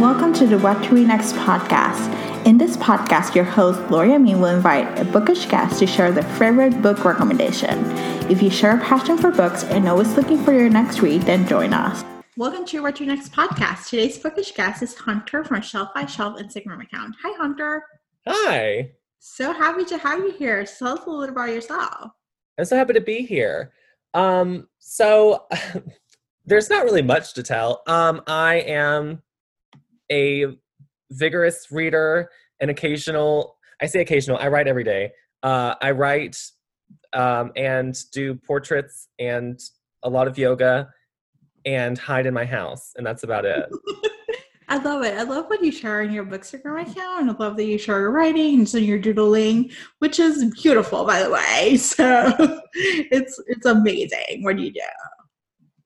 and welcome to the What to Read Next podcast. In this podcast, your host, Gloria Me, will invite a bookish guest to share their favorite book recommendation. If you share a passion for books and always looking for your next read, then join us. Welcome to What to Read Next podcast. Today's bookish guest is Hunter from Shelf by Shelf Instagram account. Hi, Hunter. Hi. So happy to have you here. Tell us a little about yourself. I'm so happy to be here. Um, so there's not really much to tell. Um, I am a vigorous reader, an occasional, I say occasional, I write every day. Uh, I write um, and do portraits and a lot of yoga and hide in my house, and that's about it. I love it. I love when you share in your Bookstagram account, and I love that you share your writing and so you're doodling, which is beautiful, by the way. So it's it's amazing what do you do.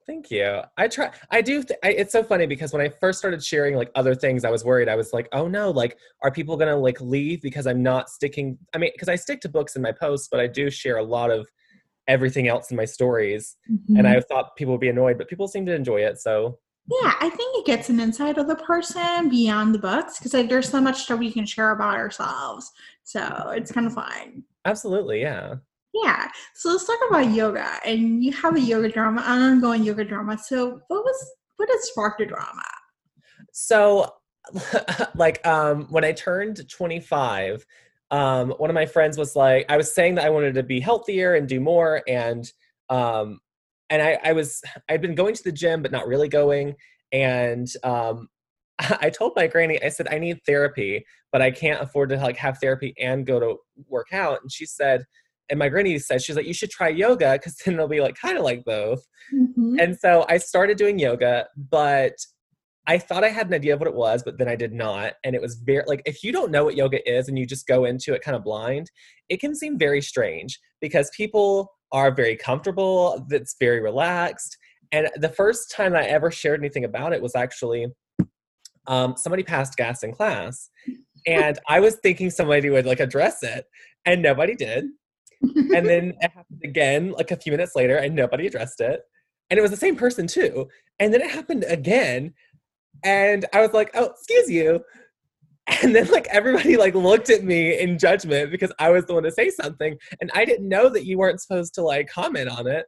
Thank you. I try. I do. Th- I, it's so funny because when I first started sharing like other things, I was worried. I was like, "Oh no! Like, are people gonna like leave because I'm not sticking? I mean, because I stick to books in my posts, but I do share a lot of everything else in my stories, mm-hmm. and I thought people would be annoyed, but people seem to enjoy it. So yeah, I think it gets an insight of the person beyond the books because like, there's so much stuff we can share about ourselves. So it's kind of fun. Absolutely, yeah. Yeah. So let's talk about yoga. And you have a yoga drama, an ongoing yoga drama. So what was what has sparked the drama? So like um when I turned 25, um, one of my friends was like, I was saying that I wanted to be healthier and do more and um and I, I was I'd been going to the gym but not really going. And um I told my granny, I said, I need therapy, but I can't afford to like have therapy and go to work out. And she said, and my granny said she's like you should try yoga because then they'll be like kind of like both mm-hmm. and so i started doing yoga but i thought i had an idea of what it was but then i did not and it was very like if you don't know what yoga is and you just go into it kind of blind it can seem very strange because people are very comfortable that's very relaxed and the first time i ever shared anything about it was actually um, somebody passed gas in class and i was thinking somebody would like address it and nobody did and then it happened again like a few minutes later and nobody addressed it. And it was the same person too. And then it happened again and i was like oh excuse you. And then like everybody like looked at me in judgment because i was the one to say something and i didn't know that you weren't supposed to like comment on it.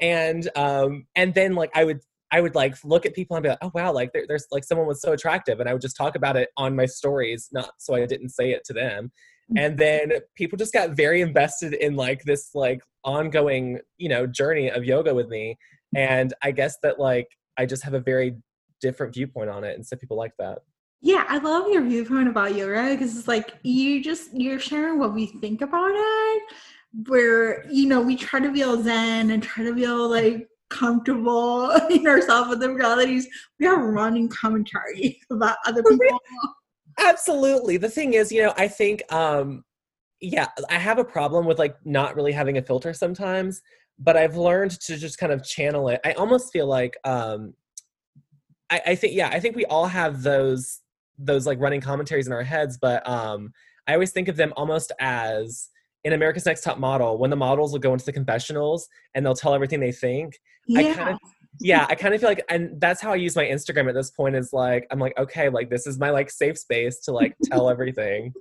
And um and then like i would I would like look at people and be like, oh wow, like there, there's like someone was so attractive, and I would just talk about it on my stories, not so I didn't say it to them and then people just got very invested in like this like ongoing you know journey of yoga with me. And i guess that like i just have a very different viewpoint on it and so people like that. Yeah i love your viewpoint about yoga because it's like you just you're sharing what we think about it where you know we try to be all zen and try to be all like comfortable in ourselves but the realities. We have running commentary about other people Absolutely. The thing is, you know, I think um yeah, I have a problem with like not really having a filter sometimes, but I've learned to just kind of channel it. I almost feel like um I, I think yeah, I think we all have those those like running commentaries in our heads, but um I always think of them almost as in America's Next Top Model, when the models will go into the confessionals and they'll tell everything they think. Yeah. I kind of yeah, I kind of feel like, and that's how I use my Instagram at this point. Is like, I'm like, okay, like this is my like safe space to like tell everything.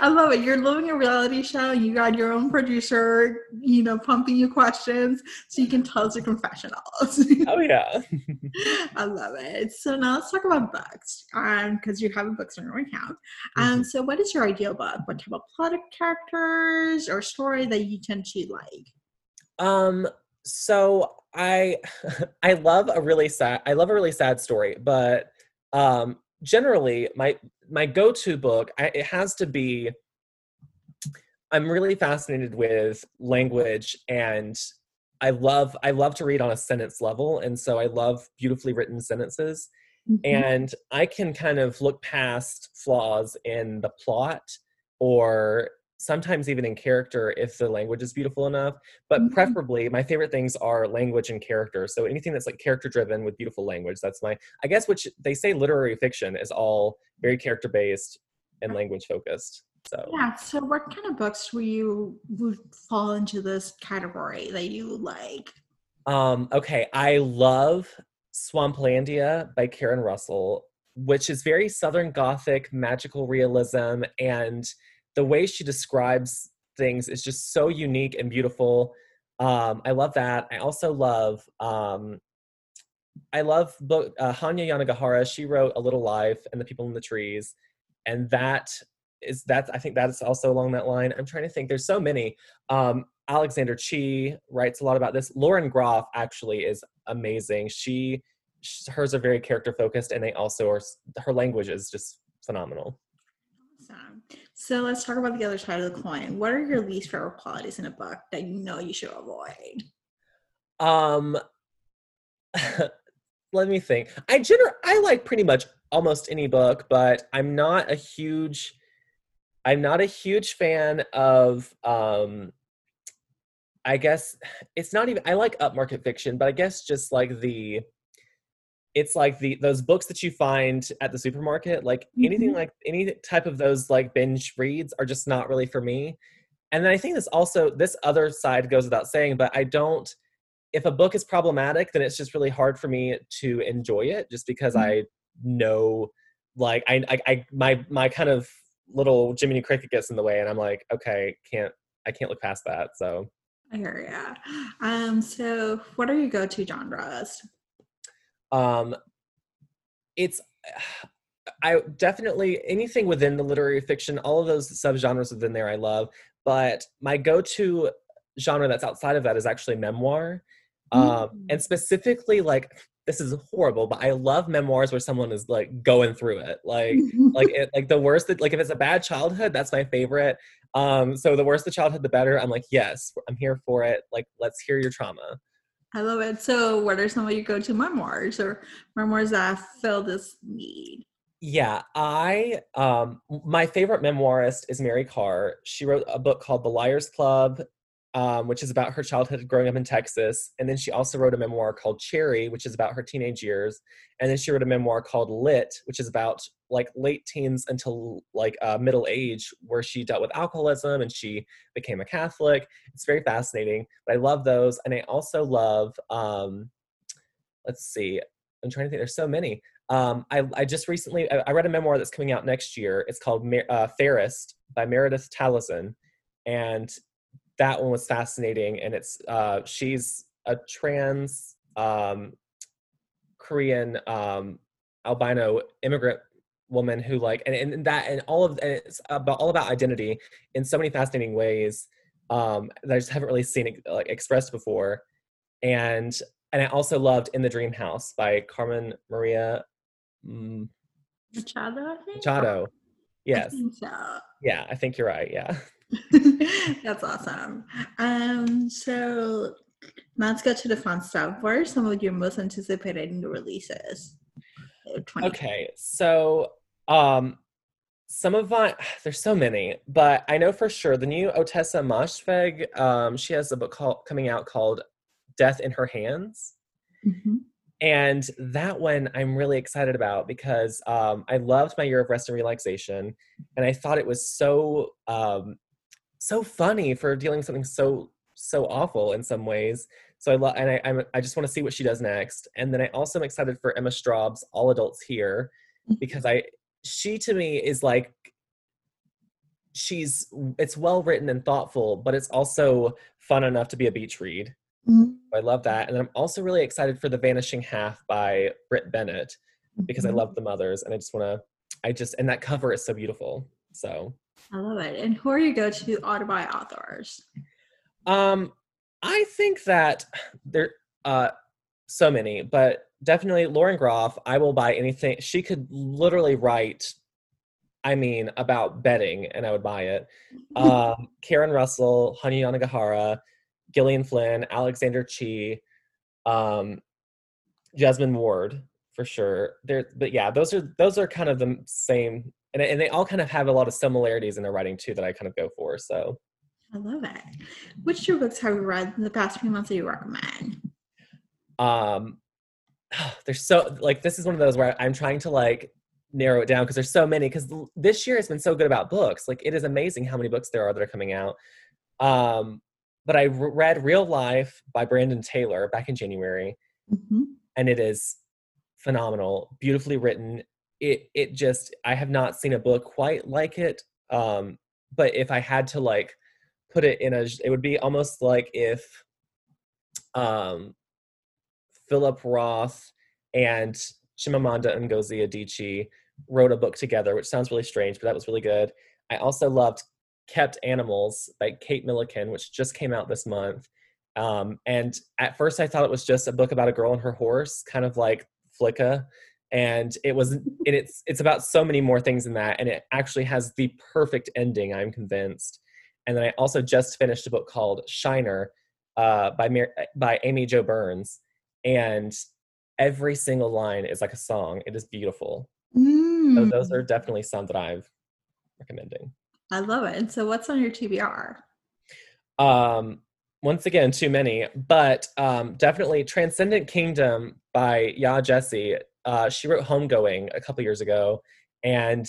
I love it. You're living a reality show. You got your own producer, you know, pumping you questions so you can tell us your confessionals. oh yeah. I love it. So now let's talk about books. Um, because you have a Bookstagram account. Um, mm-hmm. so what is your ideal book? What type of plot of characters or story that you tend to like? Um, so I I love a really sad I love a really sad story, but um generally my my go-to book I, it has to be I'm really fascinated with language and I love I love to read on a sentence level and so I love beautifully written sentences mm-hmm. and I can kind of look past flaws in the plot or sometimes even in character if the language is beautiful enough but mm-hmm. preferably my favorite things are language and character so anything that's like character driven with beautiful language that's my i guess which they say literary fiction is all very character based and language focused so yeah so what kind of books will you would fall into this category that you like um okay i love swamplandia by karen russell which is very Southern Gothic, magical realism. And the way she describes things is just so unique and beautiful. Um, I love that. I also love um, I love book uh, Hanya Yanagihara. She wrote A Little Life and The People in the Trees, and that is that. I think that's also along that line. I'm trying to think. There's so many. Um, Alexander Chee writes a lot about this. Lauren Groff actually is amazing. She, hers are very character focused, and they also are. Her language is just phenomenal. So let's talk about the other side of the coin. What are your least favorite qualities in a book that you know you should avoid? Um, let me think. I gener I like pretty much almost any book, but I'm not a huge I'm not a huge fan of um I guess it's not even I like upmarket fiction, but I guess just like the it's like the those books that you find at the supermarket, like mm-hmm. anything like any type of those like binge reads are just not really for me. And then I think this also this other side goes without saying, but I don't if a book is problematic, then it's just really hard for me to enjoy it just because mm-hmm. I know like I, I, I my my kind of little Jiminy Cricket gets in the way and I'm like, okay, can't I can't look past that. So I hear yeah. Um so what are your go-to genres? Um it's I definitely anything within the literary fiction, all of those subgenres within there I love, but my go-to genre that's outside of that is actually memoir um, and mm. specifically like this is horrible, but I love memoirs where someone is like going through it. Like like it like the worst that like if it's a bad childhood, that's my favorite. Um so the worse the childhood the better. I'm like, yes, I'm here for it. Like let's hear your trauma. I love it. So what are some of your go-to memoirs or memoirs that fill this need? Yeah, I um my favorite memoirist is Mary Karr. She wrote a book called The Liars Club um, which is about her childhood growing up in Texas. And then she also wrote a memoir called Cherry, which is about her teenage years. And then she wrote a memoir called Lit, which is about like late teens until like uh, middle age, where she dealt with alcoholism and she became a Catholic. It's very fascinating. But I love those. And I also love, um, let's see, I'm trying to think, there's so many. Um, I, I, just recently I, I, read a memoir that's coming out next year. It's called uh, Fairest by Meredith Talusan, and that one was fascinating and it's uh, she's a trans um, korean um, albino immigrant woman who like and, and that and all of and it's about all about identity in so many fascinating ways um, that I just haven't really seen it like expressed before. And and I also loved In the Dream House by Carmen Maria mm, Machado. Machado. Yes. I so. Yeah, I think you're right. Yeah. That's awesome. Um, so let's get to the fun stuff. What are some of your most anticipated new releases? Okay, so um, some of my there's so many, but I know for sure the new Ottessa Moshfegh. Um, she has a book called coming out called "Death in Her Hands." Mm-hmm. And that one I'm really excited about because um, I loved my year of rest and relaxation, and I thought it was so um, so funny for dealing something so so awful in some ways. So I love, and I I'm, i just want to see what she does next. And then I also am excited for Emma Straub's All Adults Here mm-hmm. because I she to me is like she's it's well written and thoughtful, but it's also fun enough to be a beach read. Mm-hmm. I love that. And I'm also really excited for The Vanishing Half by Brit Bennett because mm-hmm. I love the mothers and I just want to I just and that cover is so beautiful. So I love it. And who are your go-to autobi authors? Um, I think that there uh so many, but definitely Lauren Groff. I will buy anything. She could literally write, I mean, about betting, and I would buy it. Um, Karen Russell, Hanya Yanagihara, Gillian Flynn, Alexander Chee, um, Jesmyn Ward for sure. There, but yeah, those are those are kind of the same and, and they all kind of have a lot of similarities in their writing too that I kind of go for. So I love it. Which two books have you read in the past few months that you recommend? Um, there's so like this is one of those where I'm trying to like narrow it down because there's so many because this year has been so good about books. Like it is amazing how many books there are that are coming out. Um, but I read Real Life by Brandon Taylor back in January, mm-hmm. and it is phenomenal, beautifully written it it just I have not seen a book quite like it. Um, but if I had to like put it in a, it would be almost like if um, Philip Roth and Chimamanda Ngozi Adichie wrote a book together, which sounds really strange, but that was really good. I also loved Kept Animals by Kate Milliken, which just came out this month. Um, and at first, I thought it was just a book about a girl and her horse, kind of like Flicka. And it was, and it's it's about so many more things than that, and it actually has the perfect ending. I'm convinced. And then I also just finished a book called Shiner uh, by Mar- by Amy Jo Burns, and every single line is like a song. It is beautiful. Mm. So those are definitely some that I've recommending. I love it. And so, what's on your TBR? Um, once again, too many, but um, definitely Transcendent Kingdom by Yaa Gyasi. Uh, she wrote Homegoing a couple years ago, and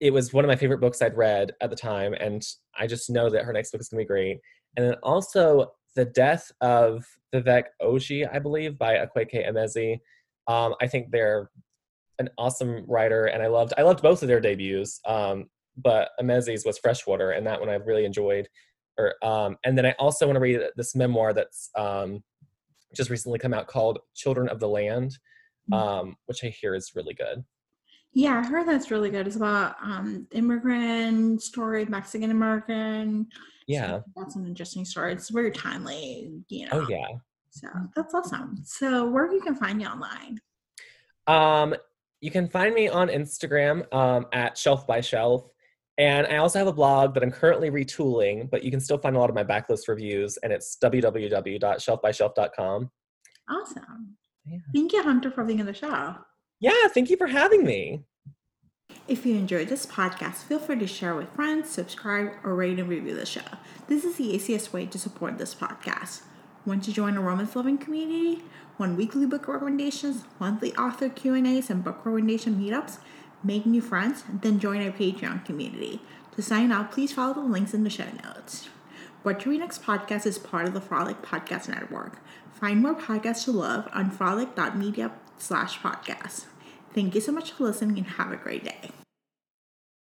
it was one of my favorite books I'd read at the time. And I just know that her next book is going to be great. And then also The Death of Vivek Oji, I believe, by Akwaeke Emezi. Um, I think they're an awesome writer, and I loved I loved both of their debuts. Um, but Emezi's was Freshwater, and that one I really enjoyed. Or um, and then I also want to read this memoir that's um, just recently come out called Children of the Land. Um, which I hear is really good. Yeah, I heard that's really good. It's about um, immigrant story, Mexican American. Yeah, so that's an interesting story. It's very timely, you oh, know. Oh yeah. So that's awesome. So where can you can find you online? Um, you can find me on Instagram um, at Shelf by Shelf. And I also have a blog that I'm currently retooling, but you can still find a lot of my backlist reviews, and it's www.shelfbyshelf.com. Awesome. Yeah. Thank you, Hunter, for being on the show. Yeah, thank you for having me. If you enjoyed this podcast, feel free to share with friends, subscribe, or rate and review the show. This is the easiest way to support this podcast. Want to join a romance loving community? Want weekly book recommendations, monthly author Q&As, and book recommendation meetups? Make new friends? Then join our Patreon community. To sign up, please follow the links in the show notes. What to Read Next podcast is part of the Frolic Podcast Network. Find more podcasts to love on frolic.media slash podcast. Thank you so much for listening and have a great day.